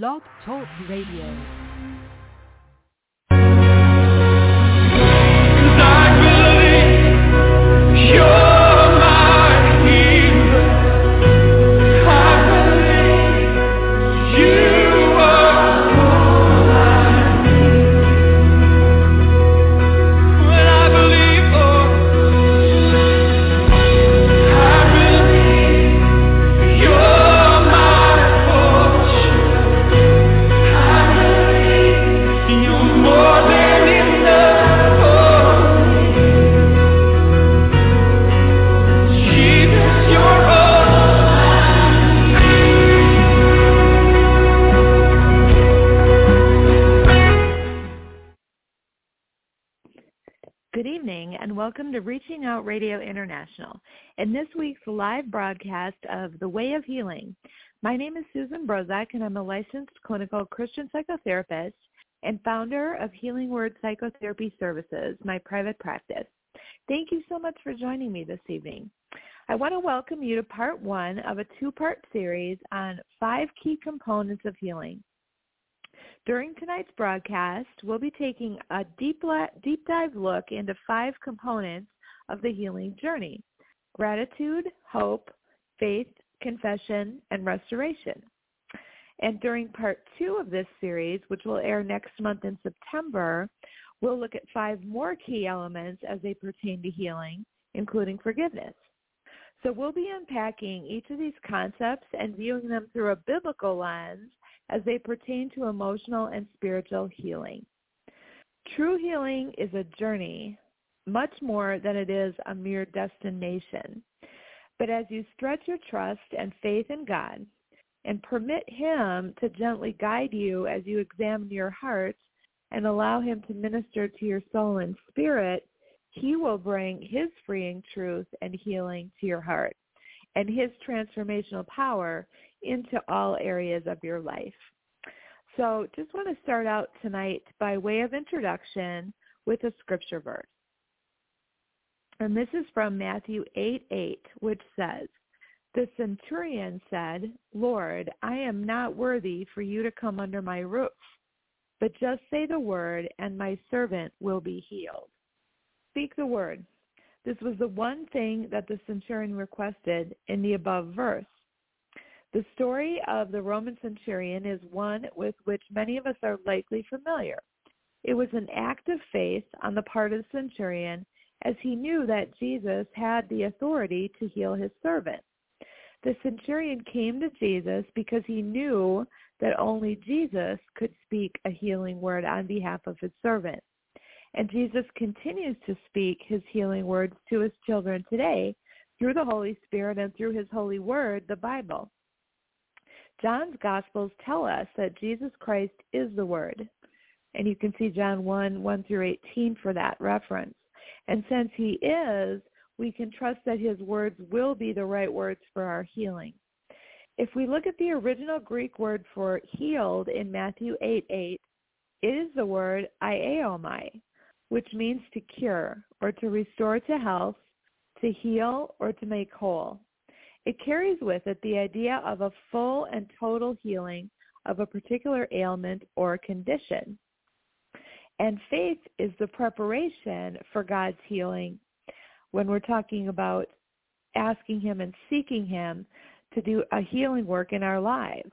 Blog Talk Radio. Welcome to Reaching Out Radio International and this week's live broadcast of The Way of Healing. My name is Susan Brozak and I'm a licensed clinical Christian psychotherapist and founder of Healing Word Psychotherapy Services, my private practice. Thank you so much for joining me this evening. I want to welcome you to part one of a two-part series on five key components of healing. During tonight's broadcast, we'll be taking a deep, deep dive look into five components of the healing journey. Gratitude, hope, faith, confession, and restoration. And during part two of this series, which will air next month in September, we'll look at five more key elements as they pertain to healing, including forgiveness. So we'll be unpacking each of these concepts and viewing them through a biblical lens as they pertain to emotional and spiritual healing. True healing is a journey much more than it is a mere destination. But as you stretch your trust and faith in God and permit him to gently guide you as you examine your heart and allow him to minister to your soul and spirit, he will bring his freeing truth and healing to your heart and his transformational power into all areas of your life. So just want to start out tonight by way of introduction with a scripture verse. And this is from Matthew 8, 8, which says, The centurion said, Lord, I am not worthy for you to come under my roof, but just say the word and my servant will be healed. Speak the word. This was the one thing that the centurion requested in the above verse. The story of the Roman centurion is one with which many of us are likely familiar. It was an act of faith on the part of the centurion as he knew that Jesus had the authority to heal his servant. The centurion came to Jesus because he knew that only Jesus could speak a healing word on behalf of his servant. And Jesus continues to speak his healing words to his children today through the Holy Spirit and through his holy word, the Bible. John's Gospels tell us that Jesus Christ is the Word. And you can see John 1, 1 through 18 for that reference. And since he is, we can trust that his words will be the right words for our healing. If we look at the original Greek word for healed in Matthew 8, 8, it is the word iaomai, which means to cure or to restore to health, to heal, or to make whole. It carries with it the idea of a full and total healing of a particular ailment or condition. And faith is the preparation for God's healing when we're talking about asking him and seeking him to do a healing work in our lives.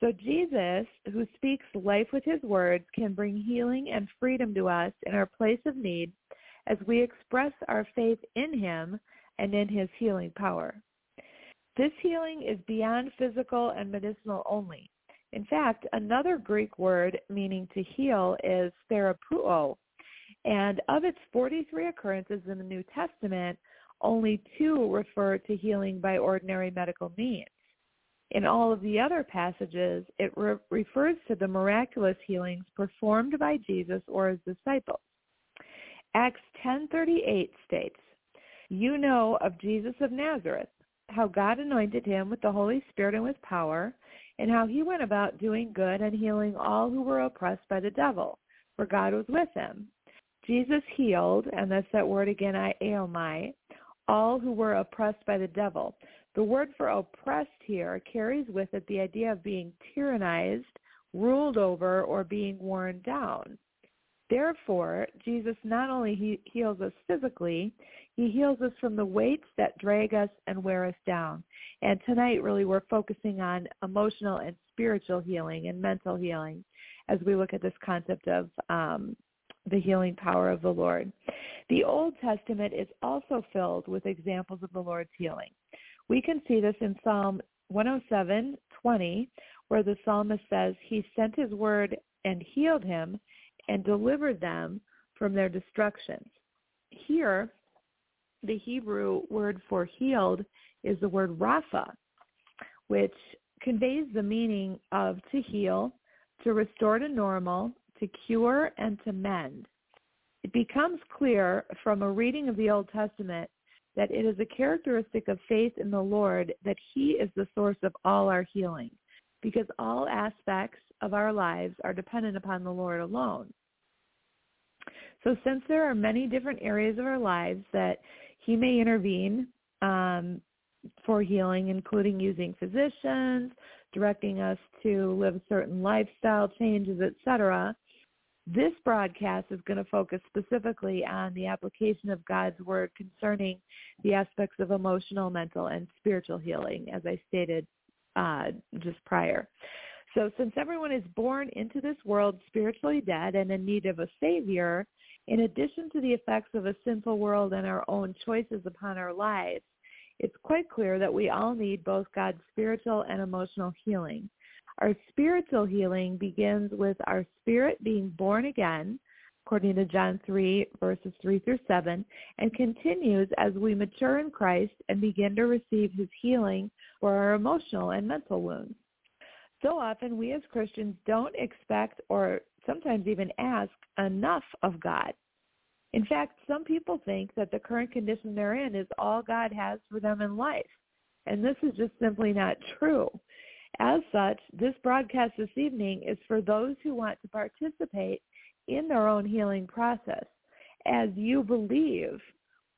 So Jesus, who speaks life with his words, can bring healing and freedom to us in our place of need as we express our faith in him and in his healing power. This healing is beyond physical and medicinal only. In fact, another Greek word meaning to heal is therapeuo. And of its 43 occurrences in the New Testament, only two refer to healing by ordinary medical means. In all of the other passages, it re- refers to the miraculous healings performed by Jesus or his disciples. Acts 10:38 states, "You know of Jesus of Nazareth, how God anointed him with the Holy Spirit and with power, and how he went about doing good and healing all who were oppressed by the devil, for God was with him. Jesus healed, and that's that word again, iaomai, all who were oppressed by the devil. The word for oppressed here carries with it the idea of being tyrannized, ruled over, or being worn down. Therefore, Jesus not only he heals us physically, he heals us from the weights that drag us and wear us down. And tonight, really, we're focusing on emotional and spiritual healing and mental healing as we look at this concept of um, the healing power of the Lord. The Old Testament is also filled with examples of the Lord's healing. We can see this in Psalm 107, 20, where the psalmist says, He sent His word and healed him and delivered them from their destructions. Here, the Hebrew word for healed is the word rapha, which conveys the meaning of to heal, to restore to normal, to cure, and to mend. It becomes clear from a reading of the Old Testament that it is a characteristic of faith in the Lord that he is the source of all our healing because all aspects of our lives are dependent upon the Lord alone. So since there are many different areas of our lives that he may intervene um, for healing, including using physicians, directing us to live certain lifestyle changes, etc., this broadcast is going to focus specifically on the application of God's word concerning the aspects of emotional, mental, and spiritual healing, as I stated uh, just prior. So since everyone is born into this world spiritually dead and in need of a savior, in addition to the effects of a sinful world and our own choices upon our lives, it's quite clear that we all need both God's spiritual and emotional healing. Our spiritual healing begins with our spirit being born again, according to John 3, verses 3 through 7, and continues as we mature in Christ and begin to receive his healing for our emotional and mental wounds. So often we as Christians don't expect or sometimes even ask enough of God. In fact, some people think that the current condition they're in is all God has for them in life. And this is just simply not true. As such, this broadcast this evening is for those who want to participate in their own healing process as you believe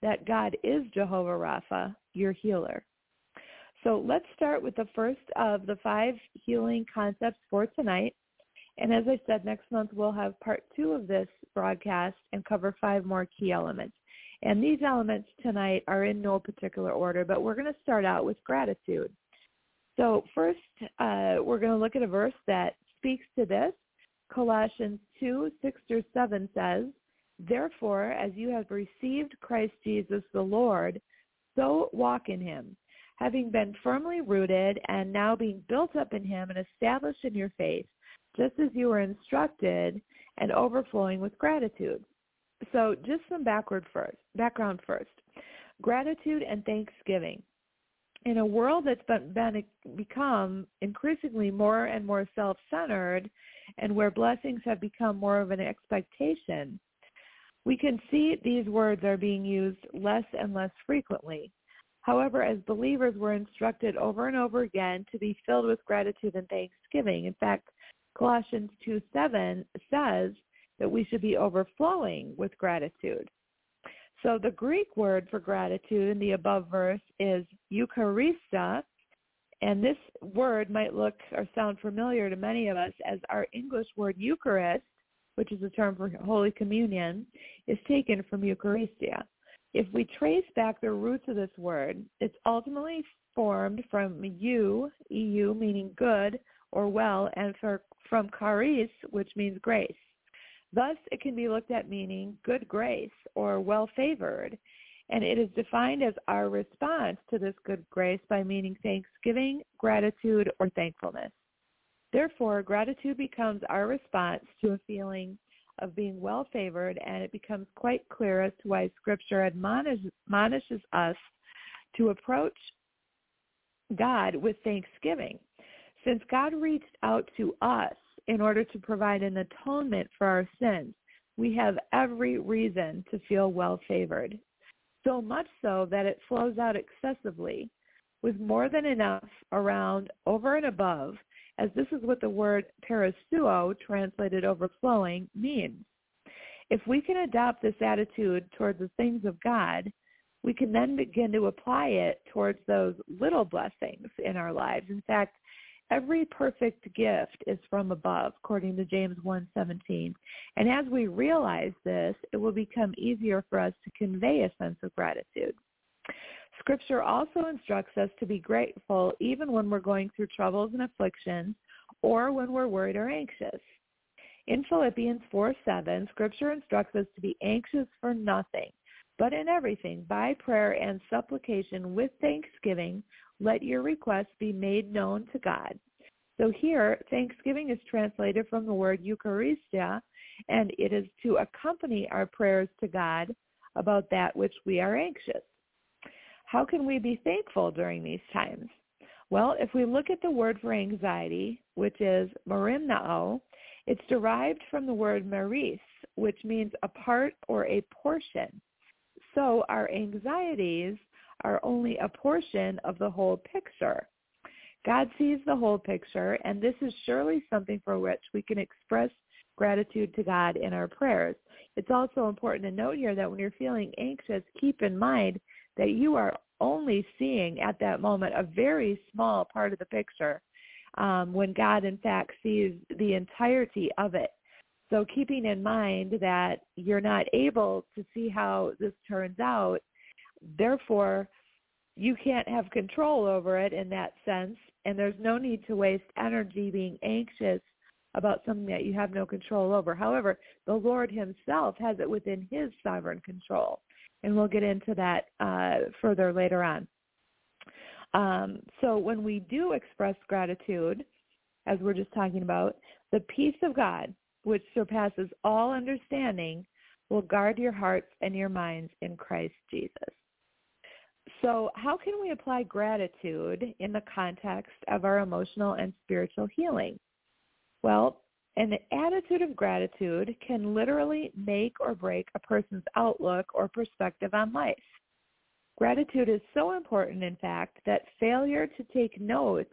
that God is Jehovah Rapha, your healer. So let's start with the first of the five healing concepts for tonight. And as I said, next month we'll have part two of this broadcast and cover five more key elements. And these elements tonight are in no particular order, but we're going to start out with gratitude. So first, uh, we're going to look at a verse that speaks to this. Colossians 2, 6 through 7 says, Therefore, as you have received Christ Jesus the Lord, so walk in him, having been firmly rooted and now being built up in him and established in your faith, just as you were instructed and overflowing with gratitude. So just some backward first, background first. Gratitude and thanksgiving. In a world that's been, been become increasingly more and more self-centered and where blessings have become more of an expectation, we can see these words are being used less and less frequently. However, as believers, we're instructed over and over again to be filled with gratitude and thanksgiving. In fact, Colossians 2 7 says that we should be overflowing with gratitude. So the Greek word for gratitude in the above verse is eucharistia, and this word might look or sound familiar to many of us as our English word Eucharist, which is a term for Holy Communion, is taken from Eucharistia. If we trace back the roots of this word, it's ultimately formed from eu, eu meaning good or well, and for, from charis, which means grace. Thus, it can be looked at meaning good grace or well-favored, and it is defined as our response to this good grace by meaning thanksgiving, gratitude, or thankfulness. Therefore, gratitude becomes our response to a feeling of being well favored, and it becomes quite clear as to why Scripture admonishes, admonishes us to approach God with thanksgiving. Since God reached out to us in order to provide an atonement for our sins, we have every reason to feel well favored. So much so that it flows out excessively with more than enough around, over and above, as this is what the word perisseuo, translated overflowing, means. If we can adopt this attitude toward the things of God, we can then begin to apply it towards those little blessings in our lives. In fact, every perfect gift is from above, according to James 1:17. And as we realize this, it will become easier for us to convey a sense of gratitude. Scripture also instructs us to be grateful even when we're going through troubles and afflictions or when we're worried or anxious. In Philippians 4:7, Scripture instructs us to be anxious for nothing, but in everything, by prayer and supplication with thanksgiving, let your requests be made known to God. So here, thanksgiving is translated from the word Eucharistia, and it is to accompany our prayers to God about that which we are anxious. How can we be thankful during these times? Well, if we look at the word for anxiety, which is merimnao, it's derived from the word meris, which means a part or a portion. So our anxieties are only a portion of the whole picture. God sees the whole picture, and this is surely something for which we can express gratitude to God in our prayers. It's also important to note here that when you're feeling anxious, keep in mind that you are only seeing at that moment a very small part of the picture um, when God in fact sees the entirety of it. So keeping in mind that you're not able to see how this turns out, therefore you can't have control over it in that sense, and there's no need to waste energy being anxious about something that you have no control over. However, the Lord himself has it within his sovereign control and we'll get into that uh, further later on. Um, so when we do express gratitude, as we're just talking about, the peace of God, which surpasses all understanding, will guard your hearts and your minds in Christ Jesus. So how can we apply gratitude in the context of our emotional and spiritual healing? Well, an attitude of gratitude can literally make or break a person's outlook or perspective on life. Gratitude is so important, in fact, that failure to take note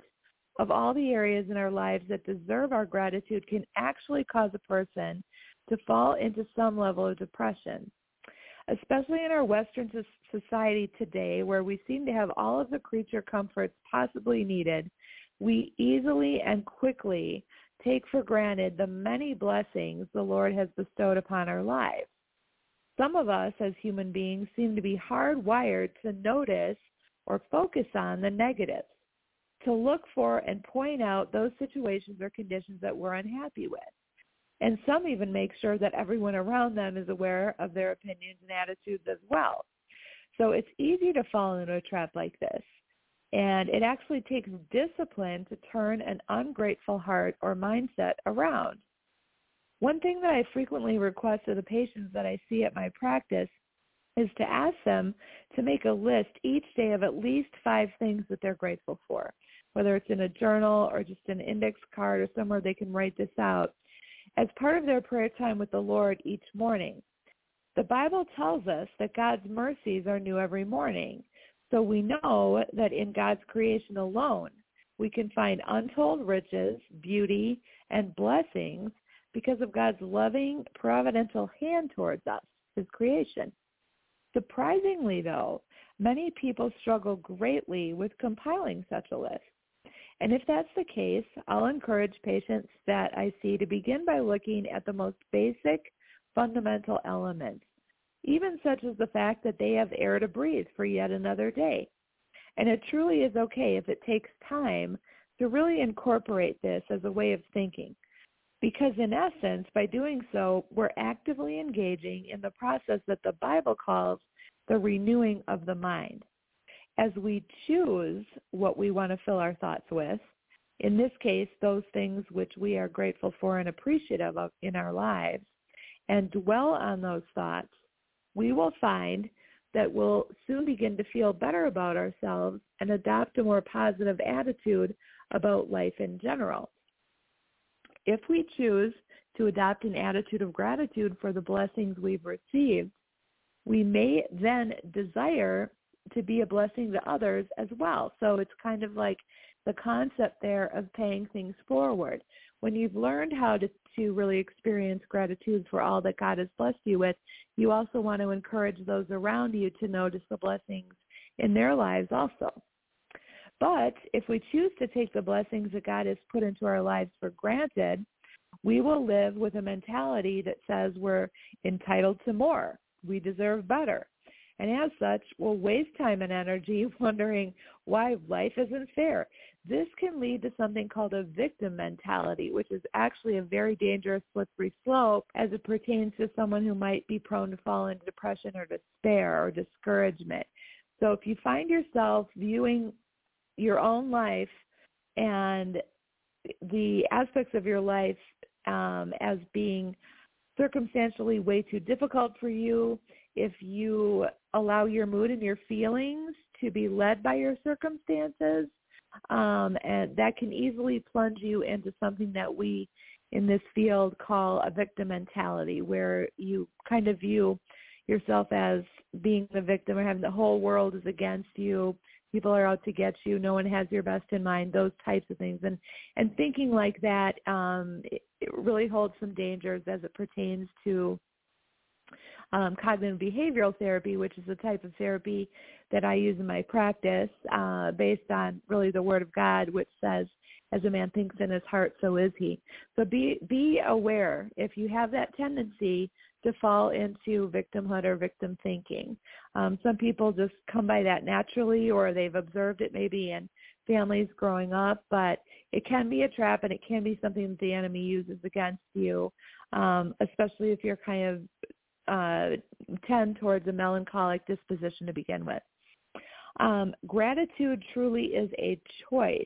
of all the areas in our lives that deserve our gratitude can actually cause a person to fall into some level of depression. Especially in our Western society today, where we seem to have all of the creature comforts possibly needed, we easily and quickly take for granted the many blessings the Lord has bestowed upon our lives. Some of us as human beings seem to be hardwired to notice or focus on the negatives, to look for and point out those situations or conditions that we're unhappy with. And some even make sure that everyone around them is aware of their opinions and attitudes as well. So it's easy to fall into a trap like this. And it actually takes discipline to turn an ungrateful heart or mindset around. One thing that I frequently request of the patients that I see at my practice is to ask them to make a list each day of at least five things that they're grateful for, whether it's in a journal or just an index card or somewhere they can write this out as part of their prayer time with the Lord each morning. The Bible tells us that God's mercies are new every morning. So we know that in God's creation alone, we can find untold riches, beauty, and blessings because of God's loving, providential hand towards us, his creation. Surprisingly, though, many people struggle greatly with compiling such a list. And if that's the case, I'll encourage patients that I see to begin by looking at the most basic, fundamental elements even such as the fact that they have air to breathe for yet another day. And it truly is okay if it takes time to really incorporate this as a way of thinking. Because in essence, by doing so, we're actively engaging in the process that the Bible calls the renewing of the mind. As we choose what we want to fill our thoughts with, in this case, those things which we are grateful for and appreciative of in our lives, and dwell on those thoughts, we will find that we'll soon begin to feel better about ourselves and adopt a more positive attitude about life in general. If we choose to adopt an attitude of gratitude for the blessings we've received, we may then desire to be a blessing to others as well. So it's kind of like the concept there of paying things forward. when you've learned how to, to really experience gratitude for all that God has blessed you with, you also want to encourage those around you to notice the blessings in their lives also. But if we choose to take the blessings that God has put into our lives for granted, we will live with a mentality that says we're entitled to more. We deserve better. And as such, we'll waste time and energy wondering why life isn't fair. This can lead to something called a victim mentality, which is actually a very dangerous slippery slope as it pertains to someone who might be prone to fall into depression or despair or discouragement. So if you find yourself viewing your own life and the aspects of your life um, as being circumstantially way too difficult for you, if you allow your mood and your feelings to be led by your circumstances, um, and that can easily plunge you into something that we in this field call a victim mentality, where you kind of view yourself as being the victim or having the whole world is against you people are out to get you no one has your best in mind those types of things. And and thinking like that um it, it really holds some dangers as it pertains to um, cognitive behavioral therapy, which is a type of therapy that I use in my practice uh, based on really the Word of God, which says, as a man thinks in his heart, so is he. So be be aware if you have that tendency to fall into victimhood or victim thinking. Um, some people just come by that naturally or they've observed it maybe in families growing up, but it can be a trap and it can be something that the enemy uses against you, um, especially if you're kind of uh, tend towards a melancholic disposition to begin with. Um, gratitude truly is a choice.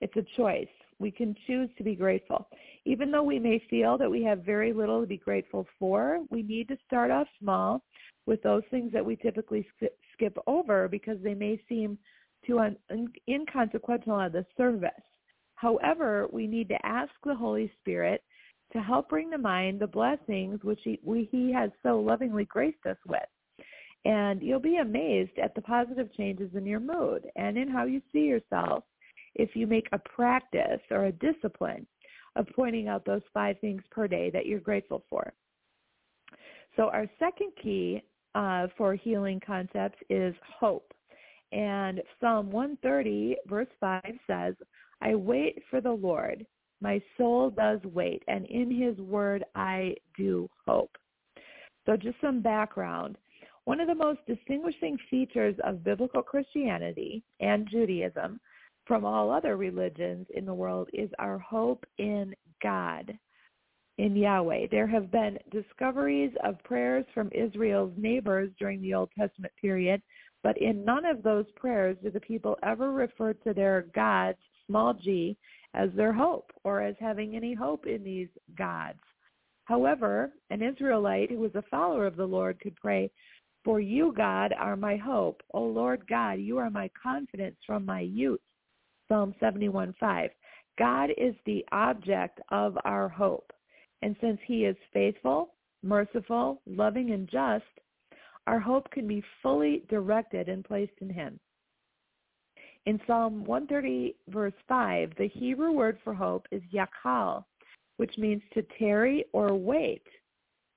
It's a choice. We can choose to be grateful. Even though we may feel that we have very little to be grateful for, we need to start off small with those things that we typically skip over because they may seem too un- inconsequential on the surface. However, we need to ask the Holy Spirit to help bring to mind the blessings which he, we, he has so lovingly graced us with. And you'll be amazed at the positive changes in your mood and in how you see yourself if you make a practice or a discipline of pointing out those five things per day that you're grateful for. So our second key uh, for healing concepts is hope. And Psalm 130 verse 5 says, I wait for the Lord. My soul does wait, and in his word I do hope. So just some background. One of the most distinguishing features of biblical Christianity and Judaism from all other religions in the world is our hope in God, in Yahweh. There have been discoveries of prayers from Israel's neighbors during the Old Testament period, but in none of those prayers do the people ever refer to their gods, small g, as their hope or as having any hope in these gods. However, an Israelite who was a follower of the Lord could pray, For you, God, are my hope. O Lord God, you are my confidence from my youth. Psalm 71:5. God is the object of our hope. And since he is faithful, merciful, loving, and just, our hope can be fully directed and placed in him. In Psalm 130, verse 5, the Hebrew word for hope is yakal, which means to tarry or wait,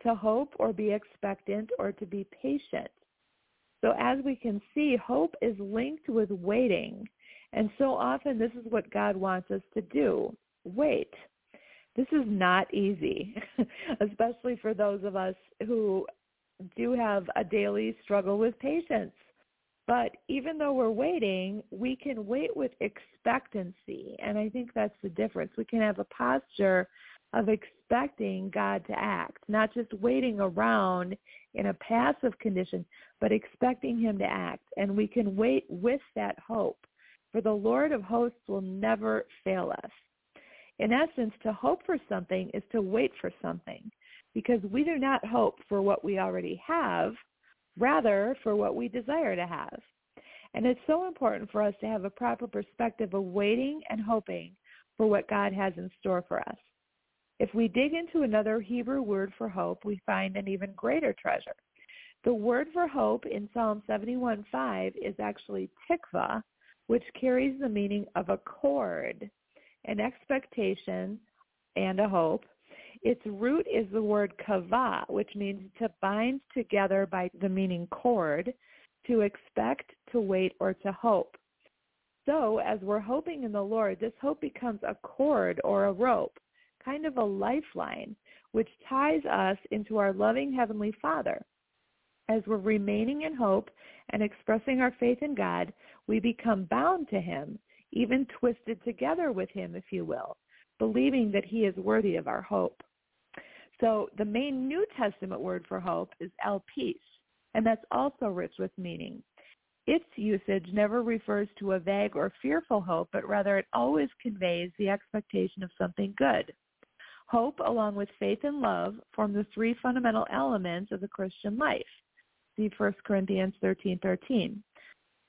to hope or be expectant or to be patient. So as we can see, hope is linked with waiting and so often this is what God wants us to do. Wait. This is not easy, especially for those of us who do have a daily struggle with patience. But even though we're waiting, we can wait with expectancy. And I think that's the difference. We can have a posture of expecting God to act, not just waiting around in a passive condition, but expecting him to act. And we can wait with that hope for the Lord of hosts will never fail us. In essence, to hope for something is to wait for something because we do not hope for what we already have, rather for what we desire to have. And it's so important for us to have a proper perspective of waiting and hoping for what God has in store for us. If we dig into another Hebrew word for hope, we find an even greater treasure. The word for hope in Psalm 71.5 is actually tikva, which carries the meaning of a cord, an expectation, and a hope. Its root is the word kava, which means to bind together by the meaning cord, to expect, to wait, or to hope. So as we're hoping in the Lord, this hope becomes a cord or a rope, kind of a lifeline, which ties us into our loving Heavenly Father. As we're remaining in hope and expressing our faith in God, we become bound to Him, even twisted together with Him, if you will, believing that He is worthy of our hope. So the main New Testament word for hope is elpis, and that's also rich with meaning. Its usage never refers to a vague or fearful hope, but rather it always conveys the expectation of something good. Hope, along with faith and love, form the three fundamental elements of the Christian life. See 1 Corinthians 13:13.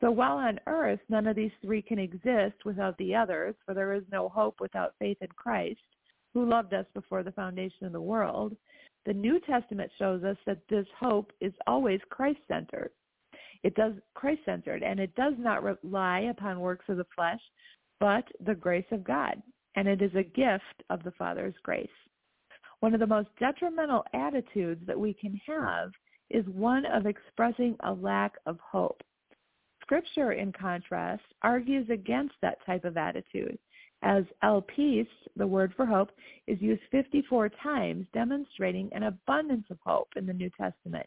So while on earth none of these three can exist without the others, for there is no hope without faith in Christ, who loved us before the foundation of the world, the New Testament shows us that this hope is always Christ-centered. It does Christ-centered, and it does not rely upon works of the flesh, but the grace of God, and it is a gift of the Father's grace. One of the most detrimental attitudes that we can have is one of expressing a lack of hope. Scripture, in contrast, argues against that type of attitude as elpis, the word for hope, is used 54 times, demonstrating an abundance of hope in the New Testament.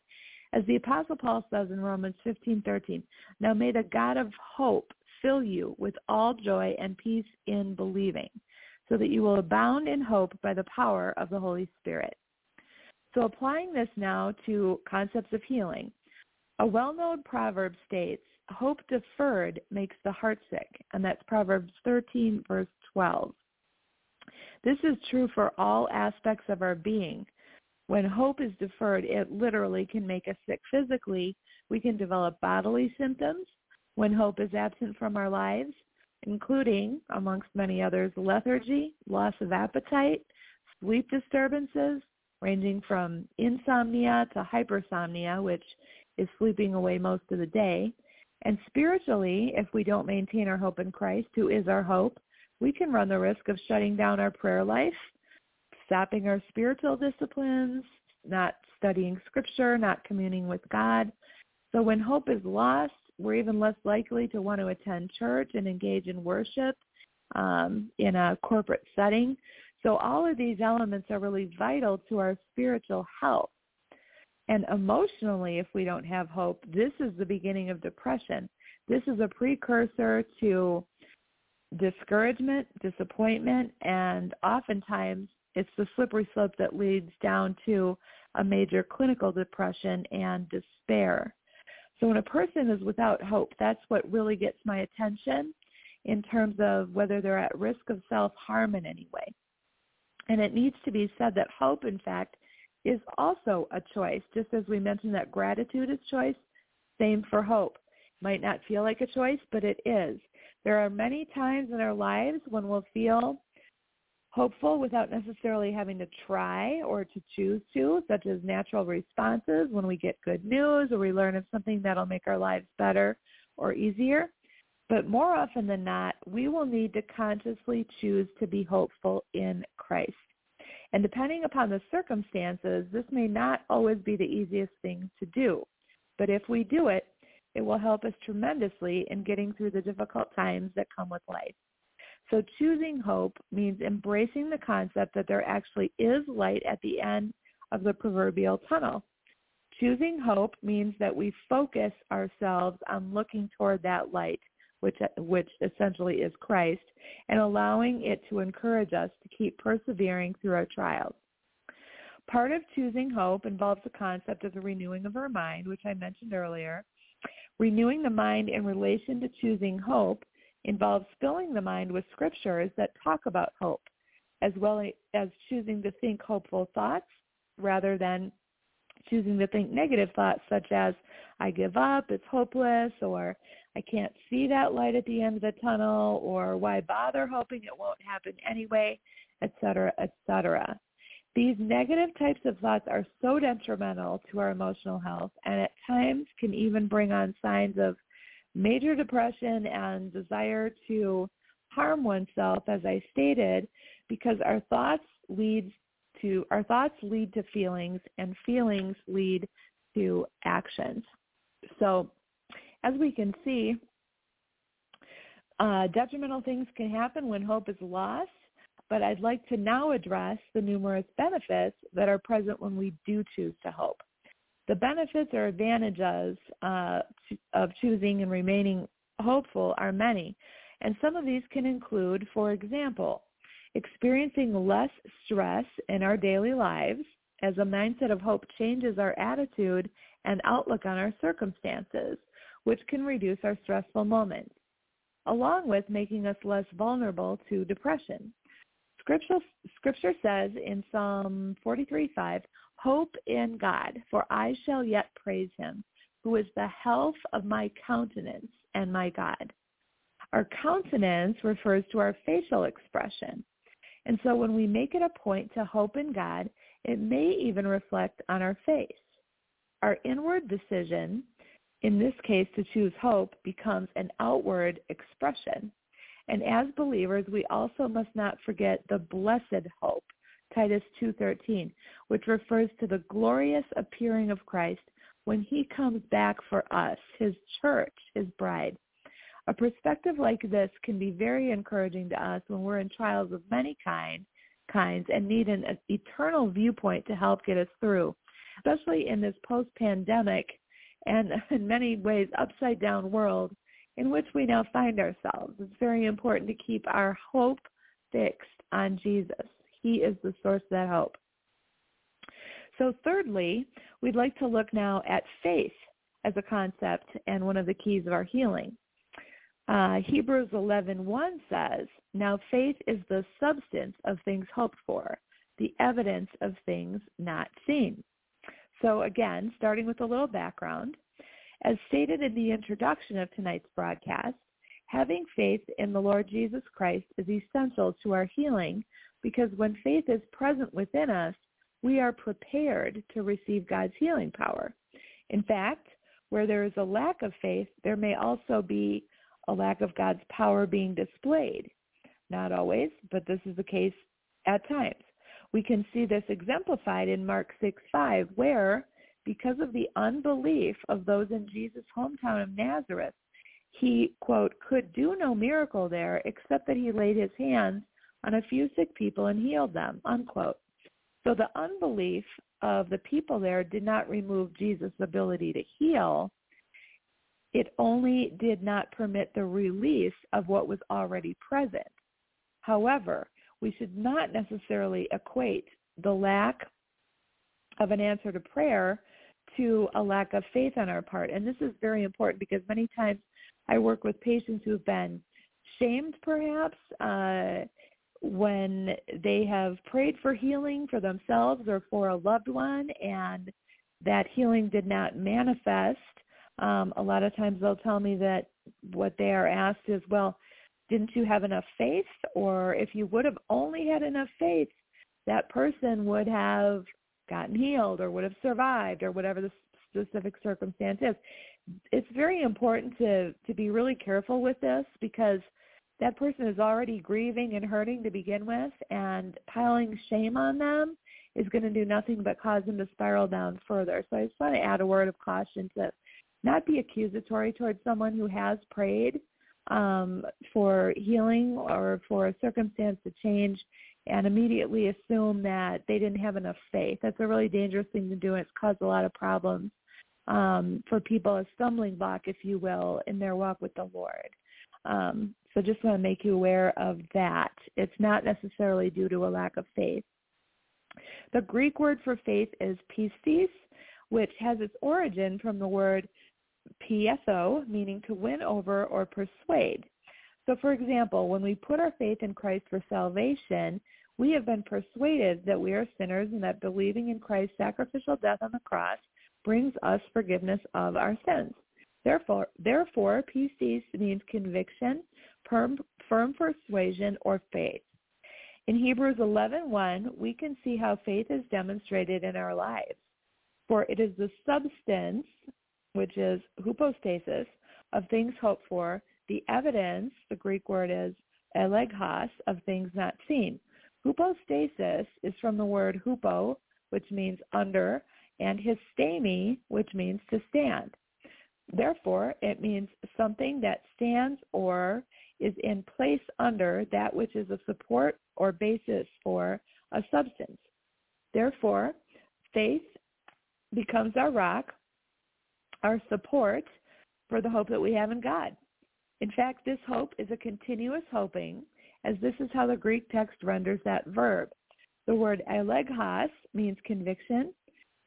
As the Apostle Paul says in Romans 15:13, "Now may the God of hope fill you with all joy and peace in believing, so that you will abound in hope by the power of the Holy Spirit." So applying this now to concepts of healing, a well-known proverb states, hope deferred makes the heart sick. And that's Proverbs 13, verse 12. This is true for all aspects of our being. When hope is deferred, it literally can make us sick physically. We can develop bodily symptoms when hope is absent from our lives, including, amongst many others, lethargy, loss of appetite, sleep disturbances, ranging from insomnia to hypersomnia, which is sleeping away most of the day, and spiritually, if we don't maintain our hope in Christ, who is our hope, we can run the risk of shutting down our prayer life, stopping our spiritual disciplines, not studying scripture, not communing with God. So when hope is lost, we're even less likely to want to attend church and engage in worship um, in a corporate setting. So all of these elements are really vital to our spiritual health. And emotionally, if we don't have hope, this is the beginning of depression. This is a precursor to discouragement, disappointment, and oftentimes it's the slippery slope that leads down to a major clinical depression and despair. So when a person is without hope, that's what really gets my attention in terms of whether they're at risk of self-harm in any way. And it needs to be said that hope, in fact, is also a choice. Just as we mentioned that gratitude is choice, same for hope. Might not feel like a choice, but it is. There are many times in our lives when we'll feel hopeful without necessarily having to try or to choose to, such as natural responses when we get good news or we learn of something that'll make our lives better or easier. But more often than not, we will need to consciously choose to be hopeful in Christ. And depending upon the circumstances, this may not always be the easiest thing to do. But if we do it, it will help us tremendously in getting through the difficult times that come with life. So choosing hope means embracing the concept that there actually is light at the end of the proverbial tunnel. Choosing hope means that we focus ourselves on looking toward that light which, which essentially is Christ, and allowing it to encourage us to keep persevering through our trials. Part of choosing hope involves the concept of the renewing of our mind, which I mentioned earlier. Renewing the mind in relation to choosing hope involves filling the mind with scriptures that talk about hope, as well as choosing to think hopeful thoughts rather than choosing to think negative thoughts such as, I give up, it's hopeless, or I can't see that light at the end of the tunnel, or why bother hoping it won't happen anyway, etc., etc. These negative types of thoughts are so detrimental to our emotional health and at times can even bring on signs of major depression and desire to harm oneself, as I stated, because our thoughts lead to our thoughts lead to feelings and feelings lead to actions. So as we can see, uh, detrimental things can happen when hope is lost, but I'd like to now address the numerous benefits that are present when we do choose to hope. The benefits or advantages uh, of choosing and remaining hopeful are many, and some of these can include, for example, experiencing less stress in our daily lives as a mindset of hope changes our attitude and outlook on our circumstances, which can reduce our stressful moments, along with making us less vulnerable to depression. Scripture, scripture says in Psalm 43:5, Hope in God, for I shall yet praise him, who is the health of my countenance and my God. Our countenance refers to our facial expression. And so when we make it a point to hope in God, it may even reflect on our face. Our inward decision, in this case to choose hope, becomes an outward expression. And as believers, we also must not forget the blessed hope, Titus 2:13, which refers to the glorious appearing of Christ when he comes back for us, his church, his bride. A perspective like this can be very encouraging to us when we're in trials of many kind, kinds and need an eternal viewpoint to help get us through, especially in this post-pandemic and in many ways upside down world in which we now find ourselves. It's very important to keep our hope fixed on Jesus. He is the source of that hope. So thirdly, we'd like to look now at faith as a concept and one of the keys of our healing. Uh, Hebrews 11:1 says, "Now faith is the substance of things hoped for, the evidence of things not seen." So again, starting with a little background, as stated in the introduction of tonight's broadcast, having faith in the Lord Jesus Christ is essential to our healing because when faith is present within us, we are prepared to receive God's healing power. In fact, where there is a lack of faith, there may also be a lack of God's power being displayed. Not always, but this is the case at times. We can see this exemplified in Mark 6:5, where, because of the unbelief of those in Jesus' hometown of Nazareth, he, quote, could do no miracle there except that he laid his hands on a few sick people and healed them, unquote. So the unbelief of the people there did not remove Jesus' ability to heal, it only did not permit the release of what was already present. However, we should not necessarily equate the lack of an answer to prayer to a lack of faith on our part. And this is very important because many times I work with patients who've been shamed perhaps uh, when they have prayed for healing for themselves or for a loved one and that healing did not manifest um, a lot of times they'll tell me that what they are asked is, well, didn't you have enough faith? Or if you would have only had enough faith, that person would have gotten healed or would have survived or whatever the specific circumstance is. It's very important to, to be really careful with this because that person is already grieving and hurting to begin with and piling shame on them is going to do nothing but cause them to spiral down further. So I just want to add a word of caution to not be accusatory towards someone who has prayed um, for healing or for a circumstance to change and immediately assume that they didn't have enough faith. That's a really dangerous thing to do. It's caused a lot of problems um, for people, a stumbling block, if you will, in their walk with the Lord. Um, so just want to make you aware of that. It's not necessarily due to a lack of faith. The Greek word for faith is pistis, which has its origin from the word peitho, meaning to win over or persuade. So for example, when we put our faith in Christ for salvation, we have been persuaded that we are sinners and that believing in Christ's sacrificial death on the cross brings us forgiveness of our sins. Therefore, therefore pistis means conviction, firm, firm persuasion, or faith. In Hebrews 11:1, we can see how faith is demonstrated in our lives. For it is the substance which is hypostasis, of things hoped for, the evidence, the Greek word is elegos, of things not seen. Hypostasis is from the word hupo, which means under, and histemi, which means to stand. Therefore, it means something that stands or is in place under that which is a support or basis for a substance. Therefore, faith becomes our rock, our support for the hope that we have in God. In fact, this hope is a continuous hoping, as this is how the Greek text renders that verb. The word elegos means conviction,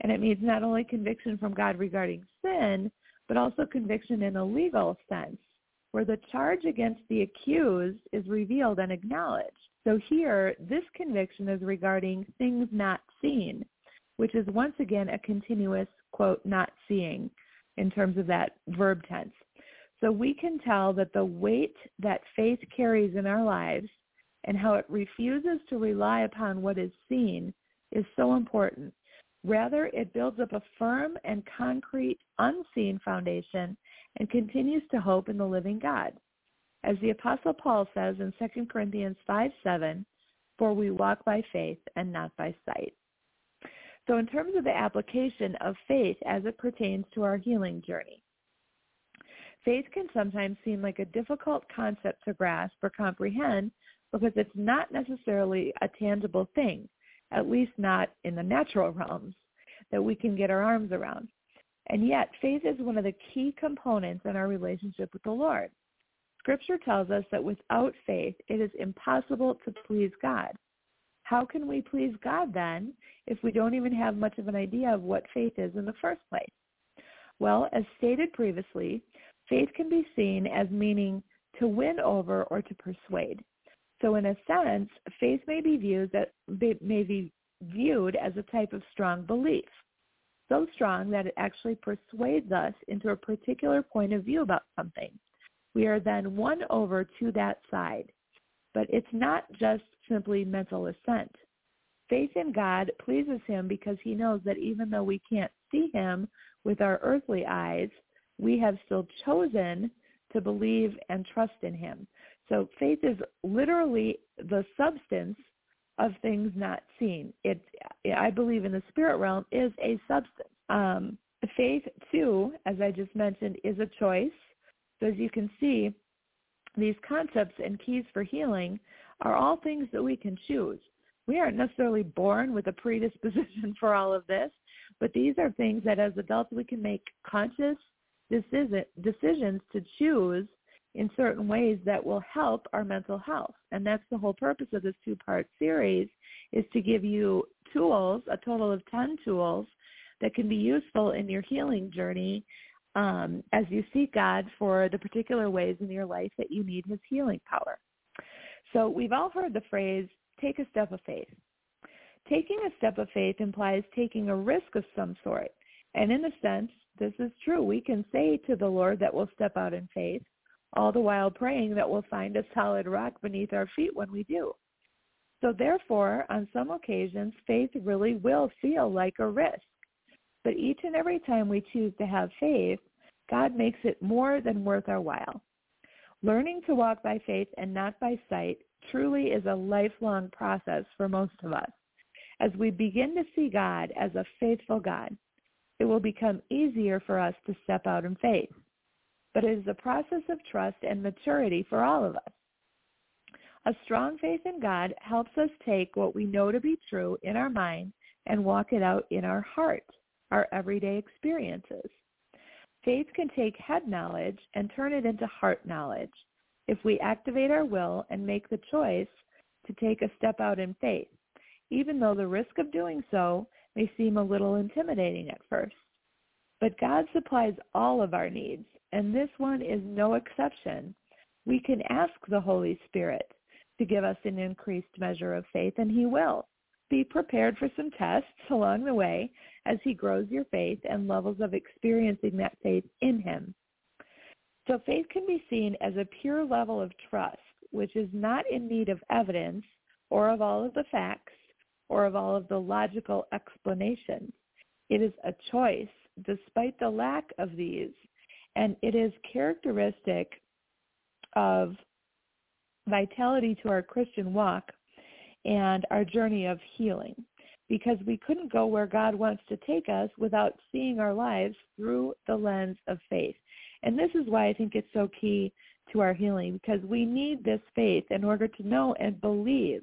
and it means not only conviction from God regarding sin, but also conviction in a legal sense, where the charge against the accused is revealed and acknowledged. So here, this conviction is regarding things not seen, which is once again a continuous, quote, not seeing in terms of that verb tense. So we can tell that the weight that faith carries in our lives and how it refuses to rely upon what is seen is so important. Rather, it builds up a firm and concrete unseen foundation and continues to hope in the living God. As the Apostle Paul says in 2 Corinthians 5, 7, for we walk by faith and not by sight. So in terms of the application of faith as it pertains to our healing journey, faith can sometimes seem like a difficult concept to grasp or comprehend because it's not necessarily a tangible thing, at least not in the natural realms, that we can get our arms around. And yet, faith is one of the key components in our relationship with the Lord. Scripture tells us that without faith, it is impossible to please God. How can we please God then if we don't even have much of an idea of what faith is in the first place? Well, as stated previously, faith can be seen as meaning to win over or to persuade. So in a sense, faith may be viewed that may be viewed as a type of strong belief. So strong that it actually persuades us into a particular point of view about something. We are then won over to that side. But it's not just simply mental assent. Faith in God pleases him because he knows that even though we can't see him with our earthly eyes, we have still chosen to believe and trust in him. So faith is literally the substance of things not seen. It, I believe in the spirit realm, is a substance. Um, faith, too, as I just mentioned, is a choice. So as you can see, these concepts and keys for healing are all things that we can choose. We aren't necessarily born with a predisposition for all of this, but these are things that as adults we can make conscious decisions to choose in certain ways that will help our mental health. And that's the whole purpose of this two-part series is to give you tools, a total of 10 tools that can be useful in your healing journey um, as you seek God for the particular ways in your life that you need his healing power. So we've all heard the phrase, take a step of faith. Taking a step of faith implies taking a risk of some sort. And in a sense, this is true. We can say to the Lord that we'll step out in faith, all the while praying that we'll find a solid rock beneath our feet when we do. So therefore, on some occasions, faith really will feel like a risk. But each and every time we choose to have faith, God makes it more than worth our while. Learning to walk by faith and not by sight truly is a lifelong process for most of us. As we begin to see God as a faithful God, it will become easier for us to step out in faith but it is a process of trust and maturity for all of us. A strong faith in God helps us take what we know to be true in our mind and walk it out in our heart, our everyday experiences. Faith can take head knowledge and turn it into heart knowledge if we activate our will and make the choice to take a step out in faith, even though the risk of doing so may seem a little intimidating at first. But God supplies all of our needs and this one is no exception. We can ask the Holy Spirit to give us an increased measure of faith, and he will. Be prepared for some tests along the way as he grows your faith and levels of experiencing that faith in him. So faith can be seen as a pure level of trust, which is not in need of evidence or of all of the facts or of all of the logical explanations. It is a choice, despite the lack of these, and it is characteristic of vitality to our Christian walk and our journey of healing because we couldn't go where God wants to take us without seeing our lives through the lens of faith. And this is why I think it's so key to our healing because we need this faith in order to know and believe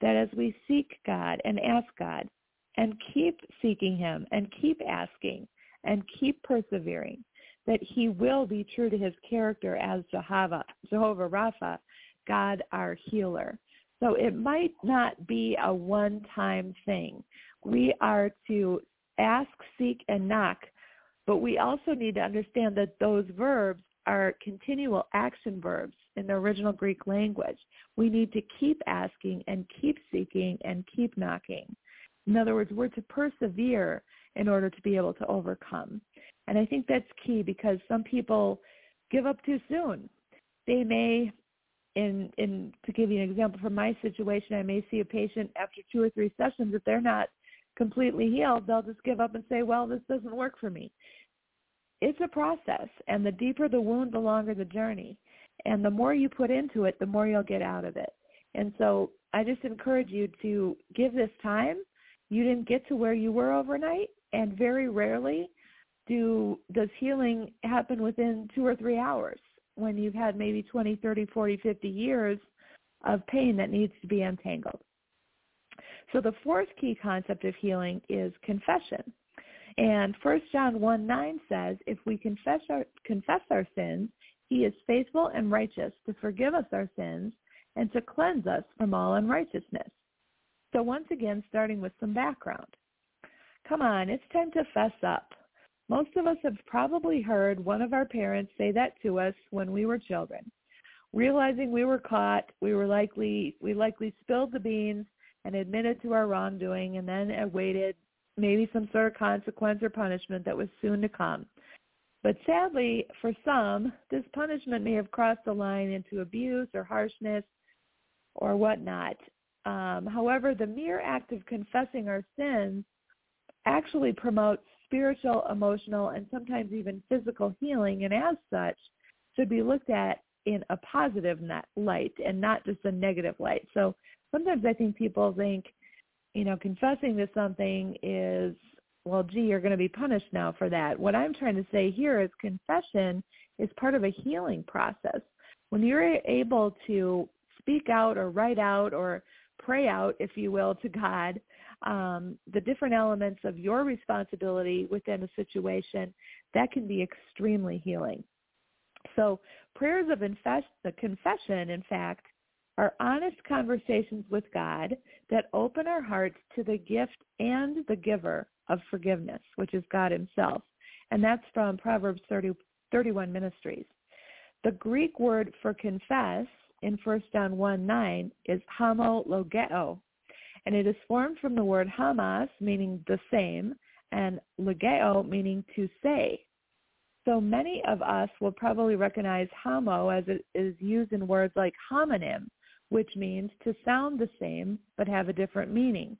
that as we seek God and ask God and keep seeking him and keep asking and keep persevering, that he will be true to his character as Jehovah, Jehovah Rapha, God our healer. So it might not be a one-time thing. We are to ask, seek, and knock, but we also need to understand that those verbs are continual action verbs in the original Greek language. We need to keep asking and keep seeking and keep knocking. In other words, we're to persevere in order to be able to overcome. And I think that's key because some people give up too soon. They may in in to give you an example from my situation, I may see a patient after two or three sessions if they're not completely healed, they'll just give up and say, "Well, this doesn't work for me." It's a process, and the deeper the wound, the longer the journey. And the more you put into it, the more you'll get out of it. And so I just encourage you to give this time. You didn't get to where you were overnight, and very rarely do does healing happen within two or three hours when you've had maybe 20, 30, 40, 50 years of pain that needs to be untangled. So the fourth key concept of healing is confession. And 1 John 1, 9 says, if we confess our, confess our sins, he is faithful and righteous to forgive us our sins and to cleanse us from all unrighteousness. So once again, starting with some background. Come on, it's time to fess up. Most of us have probably heard one of our parents say that to us when we were children. Realizing we were caught, we were likely we likely spilled the beans and admitted to our wrongdoing and then awaited maybe some sort of consequence or punishment that was soon to come. But sadly, for some, this punishment may have crossed the line into abuse or harshness or whatnot. Um, however, the mere act of confessing our sins actually promotes spiritual, emotional, and sometimes even physical healing, and as such, should be looked at in a positive light and not just a negative light. So sometimes I think people think, you know, confessing to something is, well, gee, you're going to be punished now for that. What I'm trying to say here is confession is part of a healing process. When you're able to speak out or write out or pray out, if you will, to God um, the different elements of your responsibility within a situation, that can be extremely healing. So prayers of the confession, in fact, are honest conversations with God that open our hearts to the gift and the giver of forgiveness, which is God himself. And that's from Proverbs 30, 31 Ministries. The Greek word for confess in 1 John 1, 9 is homologeo, and it is formed from the word homos, meaning the same, and legeo, meaning to say. So many of us will probably recognize homo as it is used in words like homonym, which means to sound the same but have a different meaning.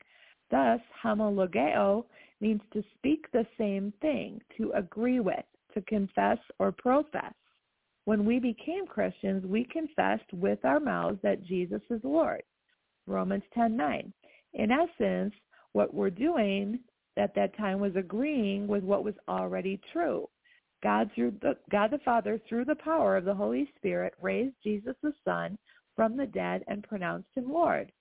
Thus, homologeo means to speak the same thing, to agree with, to confess or profess. When we became Christians, we confessed with our mouths that Jesus is Lord. Romans 10:9 in essence, what we're doing at that time was agreeing with what was already true. God, through the, God the Father, through the power of the Holy Spirit, raised Jesus the Son from the dead and pronounced him Lord.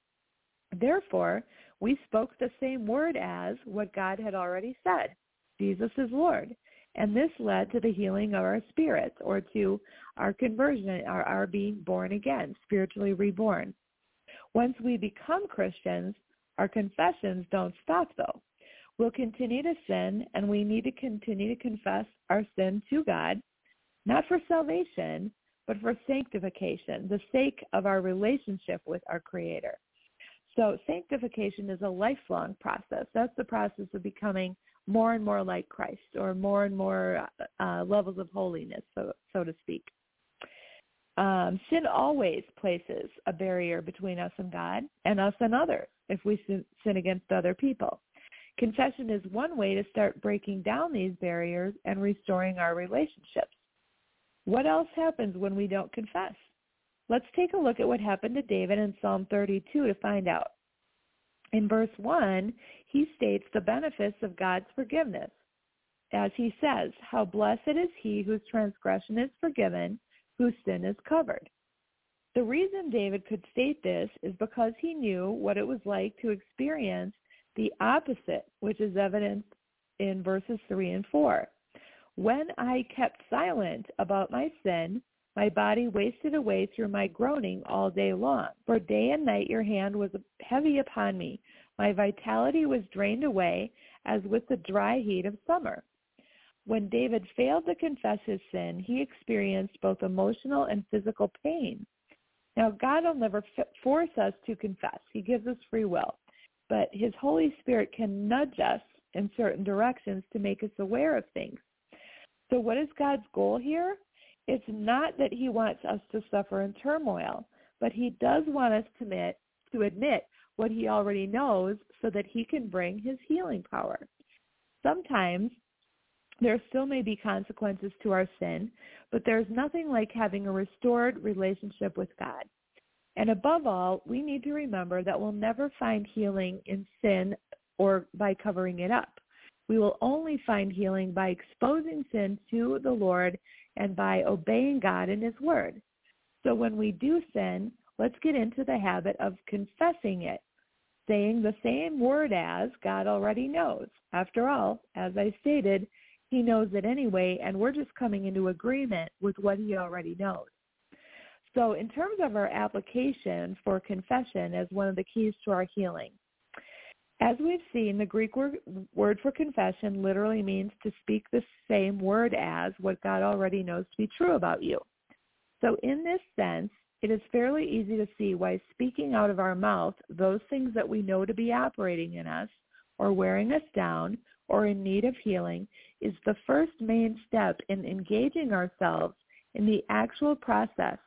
Therefore, we spoke the same word as what God had already said. Jesus is Lord. And this led to the healing of our spirits or to our conversion, our, our being born again, spiritually reborn. Once we become Christians, our confessions don't stop though. We'll continue to sin and we need to continue to confess our sin to God, not for salvation, but for sanctification, the sake of our relationship with our Creator. So sanctification is a lifelong process. That's the process of becoming more and more like Christ or more and more uh, levels of holiness, so, so to speak. Um, sin always places a barrier between us and God and us and others if we sin, sin against other people. Confession is one way to start breaking down these barriers and restoring our relationships. What else happens when we don't confess? Let's take a look at what happened to David in Psalm 32 to find out. In verse 1, he states the benefits of God's forgiveness. As he says, How blessed is he whose transgression is forgiven, whose sin is covered. The reason David could state this is because he knew what it was like to experience the opposite, which is evidenced in verses 3 and 4. When I kept silent about my sin, my body wasted away through my groaning all day long. For day and night your hand was heavy upon me. My vitality was drained away as with the dry heat of summer. When David failed to confess his sin, he experienced both emotional and physical pain. Now, God will never force us to confess. He gives us free will. But his Holy Spirit can nudge us in certain directions to make us aware of things. So what is God's goal here? It's not that he wants us to suffer in turmoil, but he does want us to admit, to admit what he already knows so that he can bring his healing power. Sometimes there still may be consequences to our sin, but there's nothing like having a restored relationship with God. And above all, we need to remember that we'll never find healing in sin or by covering it up. We will only find healing by exposing sin to the Lord and by obeying God and his word. So when we do sin, let's get into the habit of confessing it, saying the same word as God already knows. After all, as I stated, he knows it anyway, and we're just coming into agreement with what he already knows. So in terms of our application for confession as one of the keys to our healing, as we've seen, the Greek word, for confession literally means to speak the same word as what God already knows to be true about you. So in this sense, it is fairly easy to see why speaking out of our mouth those things that we know to be operating in us or wearing us down or in need of healing is the first main step in engaging ourselves in the actual process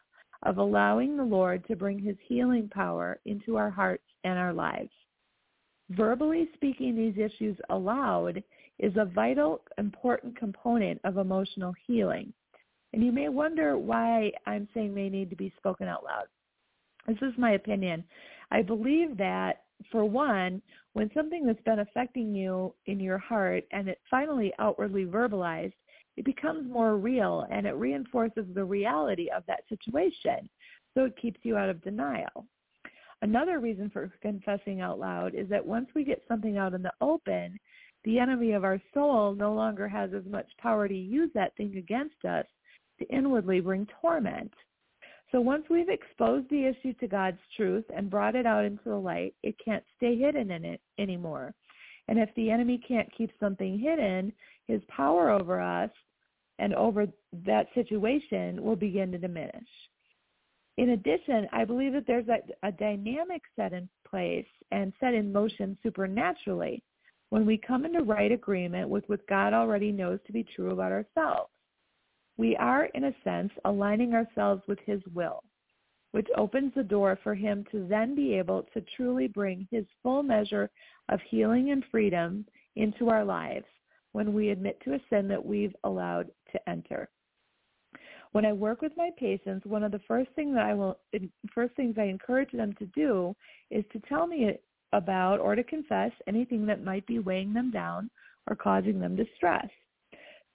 of allowing the Lord to bring his healing power into our hearts and our lives. Verbally speaking these issues aloud is a vital, important component of emotional healing. And you may wonder why I'm saying they need to be spoken out loud. This is my opinion. I believe that for one, when something that's been affecting you in your heart and it finally outwardly verbalized, it becomes more real and it reinforces the reality of that situation. So it keeps you out of denial. Another reason for confessing out loud is that once we get something out in the open, the enemy of our soul no longer has as much power to use that thing against us to inwardly bring torment. So once we've exposed the issue to God's truth and brought it out into the light, it can't stay hidden in it anymore. And if the enemy can't keep something hidden, his power over us and over that situation will begin to diminish. In addition, I believe that there's a, a dynamic set in place and set in motion supernaturally when we come into right agreement with what God already knows to be true about ourselves we are, in a sense, aligning ourselves with his will, which opens the door for him to then be able to truly bring his full measure of healing and freedom into our lives when we admit to a sin that we've allowed to enter. When I work with my patients, one of the first things that I will first things I encourage them to do is to tell me about or to confess anything that might be weighing them down or causing them distress.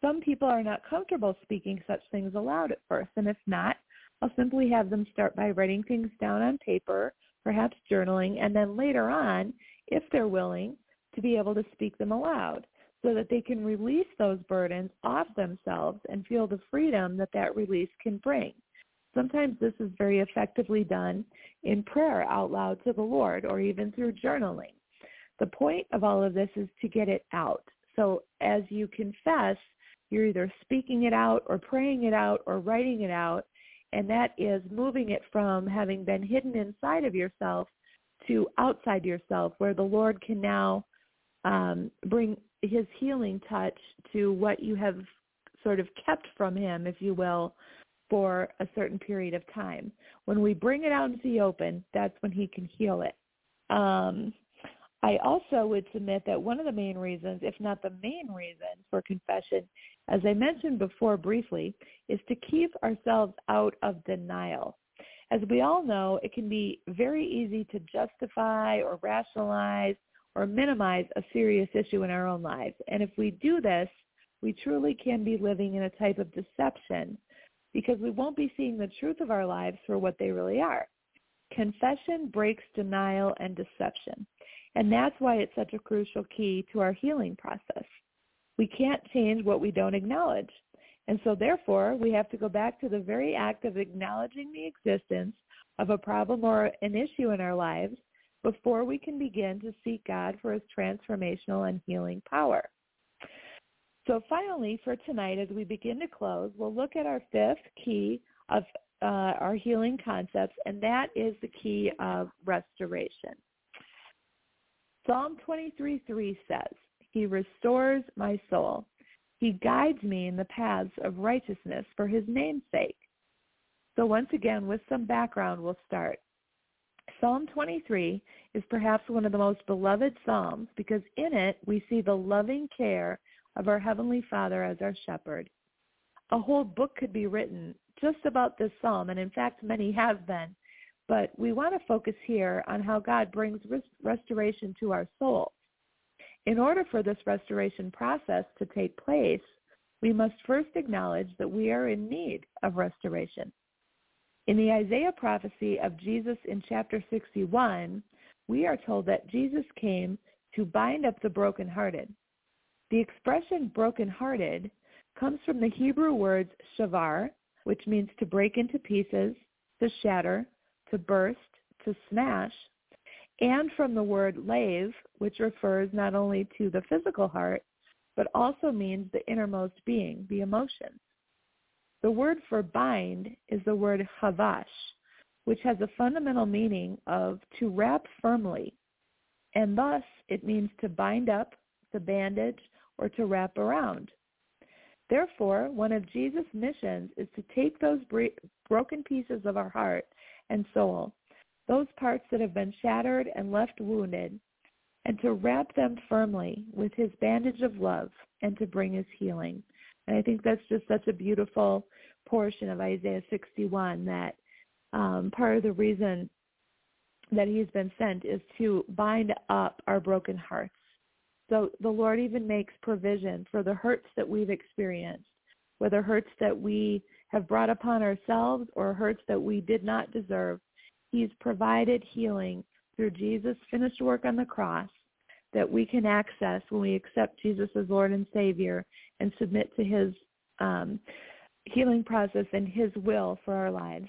Some people are not comfortable speaking such things aloud at first, and if not, I'll simply have them start by writing things down on paper, perhaps journaling, and then later on, if they're willing, to be able to speak them aloud so that they can release those burdens off themselves and feel the freedom that that release can bring. Sometimes this is very effectively done in prayer out loud to the Lord or even through journaling. The point of all of this is to get it out. So as you confess, you're either speaking it out or praying it out or writing it out. And that is moving it from having been hidden inside of yourself to outside yourself where the Lord can now um, bring his healing touch to what you have sort of kept from him, if you will, for a certain period of time. When we bring it out into the open, that's when he can heal it. Um, I also would submit that one of the main reasons, if not the main reason for confession, as I mentioned before briefly, is to keep ourselves out of denial. As we all know, it can be very easy to justify or rationalize or minimize a serious issue in our own lives. And if we do this, we truly can be living in a type of deception because we won't be seeing the truth of our lives for what they really are. Confession breaks denial and deception. And that's why it's such a crucial key to our healing process. We can't change what we don't acknowledge. And so therefore, we have to go back to the very act of acknowledging the existence of a problem or an issue in our lives before we can begin to seek God for his transformational and healing power. So finally, for tonight, as we begin to close, we'll look at our fifth key of uh, our healing concepts, and that is the key of restoration. Psalm 23:3 says, He restores my soul. He guides me in the paths of righteousness for his name's sake. So once again, with some background, we'll start. Psalm 23 is perhaps one of the most beloved psalms because in it we see the loving care of our Heavenly Father as our shepherd. A whole book could be written just about this psalm, and in fact many have been, but we want to focus here on how God brings restoration to our souls. In order for this restoration process to take place, we must first acknowledge that we are in need of restoration. In the Isaiah prophecy of Jesus in chapter 61, we are told that Jesus came to bind up the brokenhearted. The expression brokenhearted comes from the Hebrew words shavar, which means to break into pieces, to shatter, to burst, to smash, and from the word lave, which refers not only to the physical heart, but also means the innermost being, the emotions. The word for bind is the word havash, which has a fundamental meaning of to wrap firmly, and thus it means to bind up, to bandage, or to wrap around. Therefore, one of Jesus' missions is to take those broken pieces of our heart and soul, those parts that have been shattered and left wounded, and to wrap them firmly with his bandage of love and to bring his healing. And I think that's just such a beautiful portion of Isaiah 61 that um, part of the reason that he's been sent is to bind up our broken hearts. So the Lord even makes provision for the hurts that we've experienced, whether hurts that we have brought upon ourselves or hurts that we did not deserve. He's provided healing through Jesus' finished work on the cross that we can access when we accept Jesus as Lord and Savior and submit to his um, healing process and his will for our lives.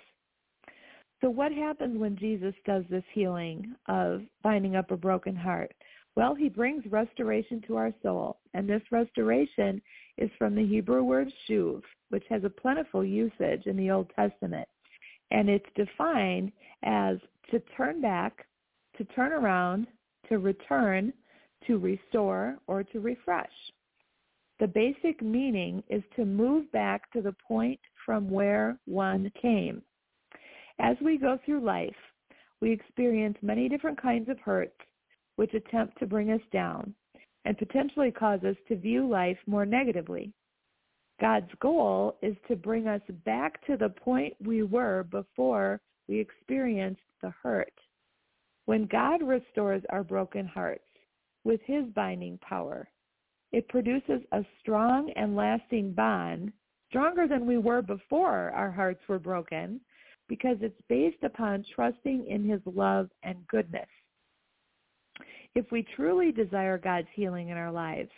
So what happens when Jesus does this healing of binding up a broken heart? Well, he brings restoration to our soul, and this restoration is from the Hebrew word shuv, which has a plentiful usage in the Old Testament. And it's defined as to turn back, to turn around, to return, to restore, or to refresh. The basic meaning is to move back to the point from where one came. As we go through life, we experience many different kinds of hurts which attempt to bring us down and potentially cause us to view life more negatively. God's goal is to bring us back to the point we were before we experienced the hurt. When God restores our broken hearts with his binding power, it produces a strong and lasting bond, stronger than we were before our hearts were broken, because it's based upon trusting in his love and goodness. If we truly desire God's healing in our lives,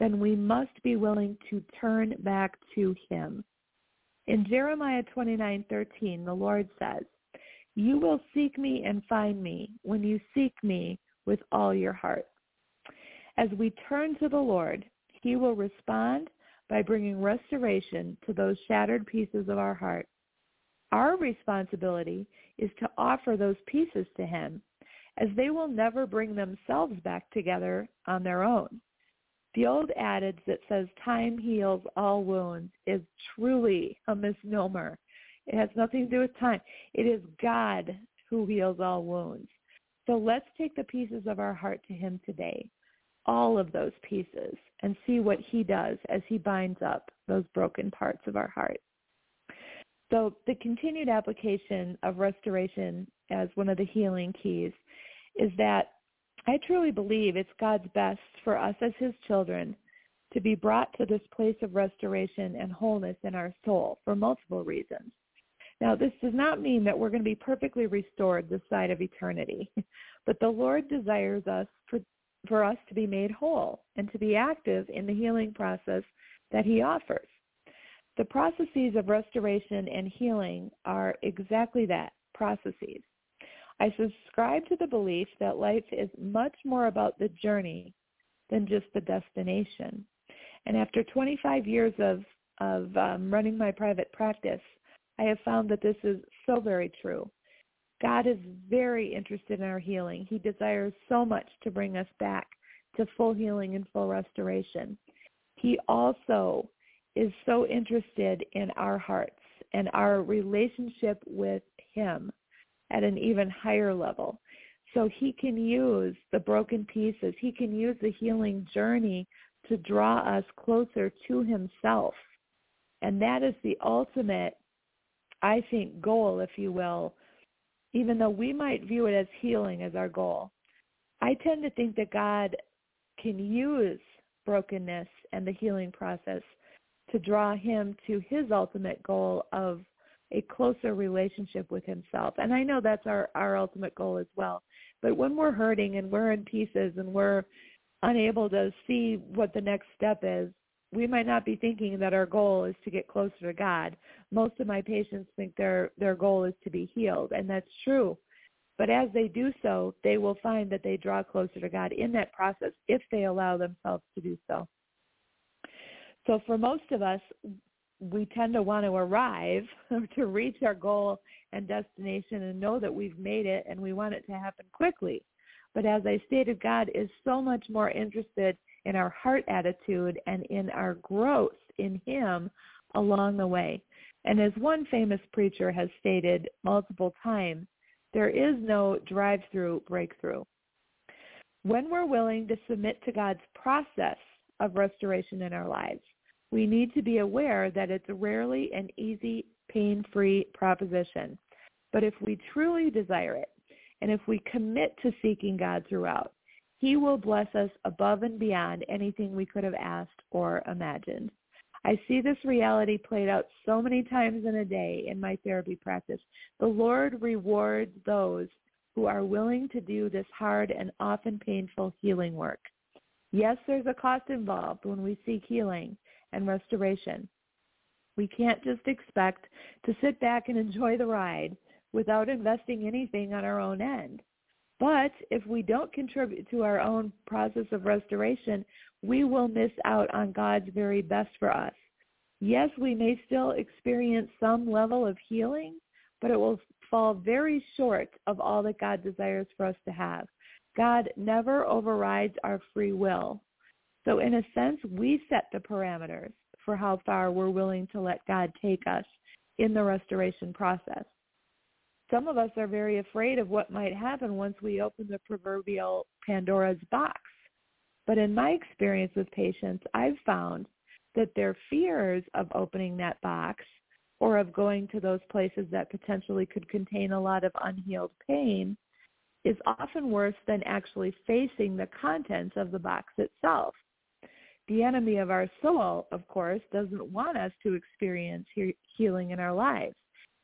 then we must be willing to turn back to him. In Jeremiah 29:13, the Lord says, "You will seek me and find me when you seek me with all your heart." As we turn to the Lord, he will respond by bringing restoration to those shattered pieces of our heart. Our responsibility is to offer those pieces to him, as they will never bring themselves back together on their own. The old adage that says time heals all wounds is truly a misnomer. It has nothing to do with time. It is God who heals all wounds. So let's take the pieces of our heart to him today all of those pieces and see what he does as he binds up those broken parts of our heart. So the continued application of restoration as one of the healing keys is that I truly believe it's God's best for us as his children to be brought to this place of restoration and wholeness in our soul for multiple reasons. Now, this does not mean that we're going to be perfectly restored this side of eternity, but the Lord desires us for, for us to be made whole and to be active in the healing process that he offers. The processes of restoration and healing are exactly that, processes. I subscribe to the belief that life is much more about the journey than just the destination. And after 25 years of, of um, running my private practice, I have found that this is so very true. God is very interested in our healing. He desires so much to bring us back to full healing and full restoration. He also is so interested in our hearts and our relationship with him at an even higher level. So he can use the broken pieces. He can use the healing journey to draw us closer to himself. And that is the ultimate, I think, goal, if you will, even though we might view it as healing as our goal. I tend to think that God can use brokenness and the healing process to draw him to his ultimate goal of a closer relationship with himself. And I know that's our, our ultimate goal as well. But when we're hurting and we're in pieces and we're unable to see what the next step is, we might not be thinking that our goal is to get closer to God. Most of my patients think their their goal is to be healed, and that's true. But as they do so, they will find that they draw closer to God in that process if they allow themselves to do so. So for most of us, we tend to want to arrive to reach our goal and destination and know that we've made it and we want it to happen quickly. But as I stated, God is so much more interested in our heart attitude and in our growth in him along the way. And as one famous preacher has stated multiple times, there is no drive-through breakthrough. When we're willing to submit to God's process of restoration in our lives, we need to be aware that it's rarely an easy, pain-free proposition. But if we truly desire it, and if we commit to seeking God throughout, he will bless us above and beyond anything we could have asked or imagined. I see this reality played out so many times in a day in my therapy practice. The Lord rewards those who are willing to do this hard and often painful healing work. Yes, there's a cost involved when we seek healing, and restoration. We can't just expect to sit back and enjoy the ride without investing anything on our own end. But if we don't contribute to our own process of restoration, we will miss out on God's very best for us. Yes, we may still experience some level of healing, but it will fall very short of all that God desires for us to have. God never overrides our free will. So in a sense, we set the parameters for how far we're willing to let God take us in the restoration process. Some of us are very afraid of what might happen once we open the proverbial Pandora's box. But in my experience with patients, I've found that their fears of opening that box or of going to those places that potentially could contain a lot of unhealed pain is often worse than actually facing the contents of the box itself. The enemy of our soul, of course, doesn't want us to experience he- healing in our lives.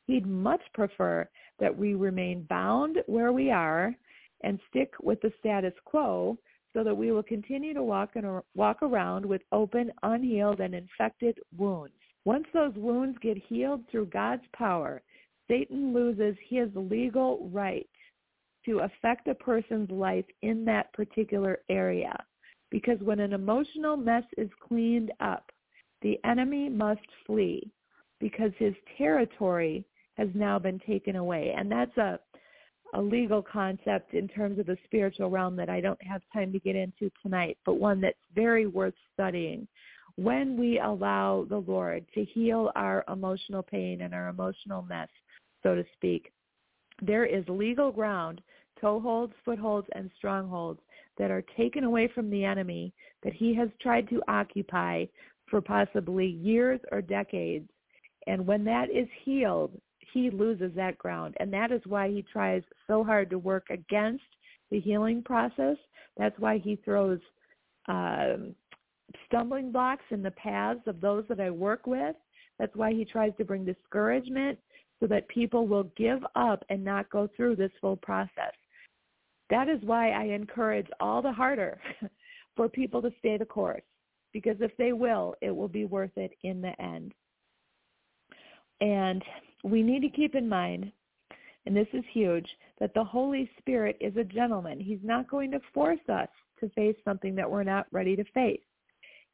He'd much prefer that we remain bound where we are and stick with the status quo so that we will continue to walk, and, walk around with open, unhealed, and infected wounds. Once those wounds get healed through God's power, Satan loses his legal right to affect a person's life in that particular area. Because when an emotional mess is cleaned up, the enemy must flee because his territory has now been taken away. And that's a, a legal concept in terms of the spiritual realm that I don't have time to get into tonight, but one that's very worth studying. When we allow the Lord to heal our emotional pain and our emotional mess, so to speak, there is legal ground, toeholds, footholds, and strongholds that are taken away from the enemy that he has tried to occupy for possibly years or decades. And when that is healed, he loses that ground. And that is why he tries so hard to work against the healing process. That's why he throws um, stumbling blocks in the paths of those that I work with. That's why he tries to bring discouragement so that people will give up and not go through this full process. That is why I encourage all the harder for people to stay the course because if they will, it will be worth it in the end. And we need to keep in mind, and this is huge, that the Holy Spirit is a gentleman. He's not going to force us to face something that we're not ready to face.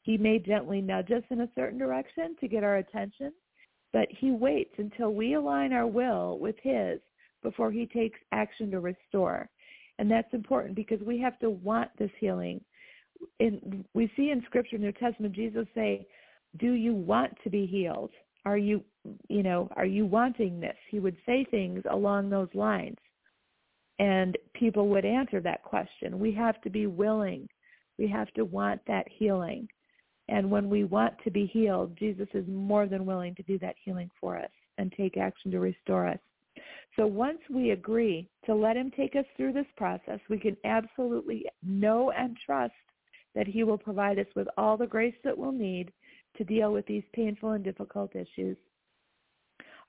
He may gently nudge us in a certain direction to get our attention, but he waits until we align our will with his before he takes action to restore. And that's important because we have to want this healing. In, we see in Scripture, New Testament, Jesus say, do you want to be healed? Are you, you know, are you wanting this? He would say things along those lines. And people would answer that question. We have to be willing. We have to want that healing. And when we want to be healed, Jesus is more than willing to do that healing for us and take action to restore us. So once we agree to let him take us through this process, we can absolutely know and trust that he will provide us with all the grace that we'll need to deal with these painful and difficult issues.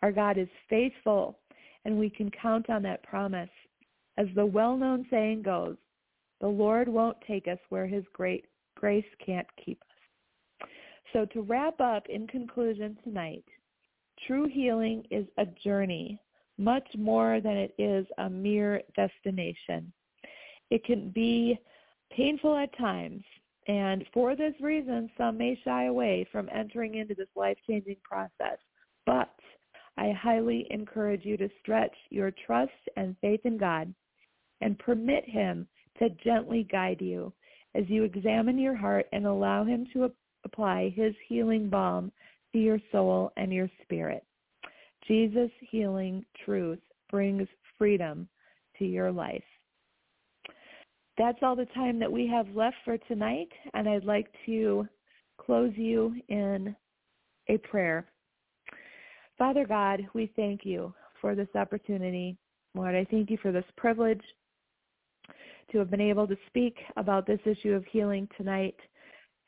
Our God is faithful, and we can count on that promise. As the well-known saying goes, the Lord won't take us where his great grace can't keep us. So to wrap up in conclusion tonight, true healing is a journey much more than it is a mere destination. It can be painful at times, and for this reason, some may shy away from entering into this life-changing process. But I highly encourage you to stretch your trust and faith in God and permit him to gently guide you as you examine your heart and allow him to apply his healing balm to your soul and your spirit. Jesus' healing truth brings freedom to your life. That's all the time that we have left for tonight, and I'd like to close you in a prayer. Father God, we thank you for this opportunity. Lord, I thank you for this privilege to have been able to speak about this issue of healing tonight.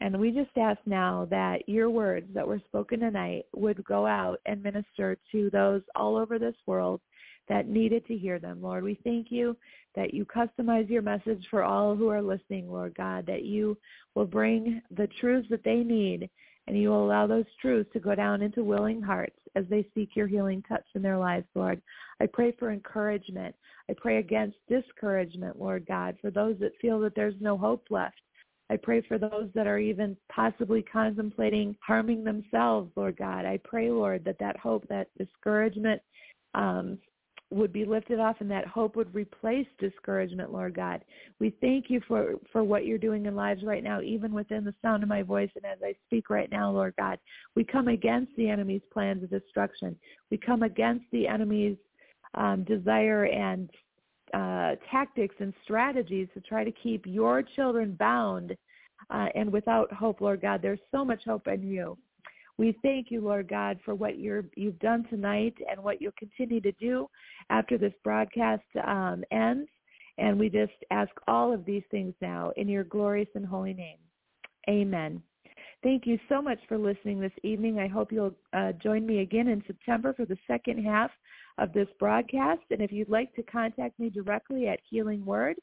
And we just ask now that your words that were spoken tonight would go out and minister to those all over this world that needed to hear them. Lord, we thank you that you customize your message for all who are listening, Lord God, that you will bring the truths that they need and you will allow those truths to go down into willing hearts as they seek your healing touch in their lives, Lord. I pray for encouragement. I pray against discouragement, Lord God, for those that feel that there's no hope left. I pray for those that are even possibly contemplating harming themselves, Lord God. I pray, Lord, that that hope, that discouragement um, would be lifted off and that hope would replace discouragement, Lord God. We thank you for, for what you're doing in lives right now, even within the sound of my voice and as I speak right now, Lord God. We come against the enemy's plans of destruction. We come against the enemy's um, desire and uh, tactics and strategies to try to keep your children bound uh, and without hope, Lord God. There's so much hope in you. We thank you, Lord God, for what you're, you've done tonight and what you'll continue to do after this broadcast um, ends. And we just ask all of these things now in your glorious and holy name. Amen. Thank you so much for listening this evening. I hope you'll uh, join me again in September for the second half of this broadcast. And if you'd like to contact me directly at Healing Word,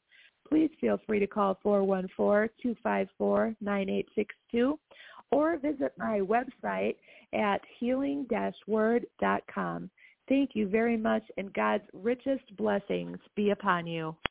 please feel free to call 414-254-9862 or visit my website at healing-word.com. Thank you very much, and God's richest blessings be upon you.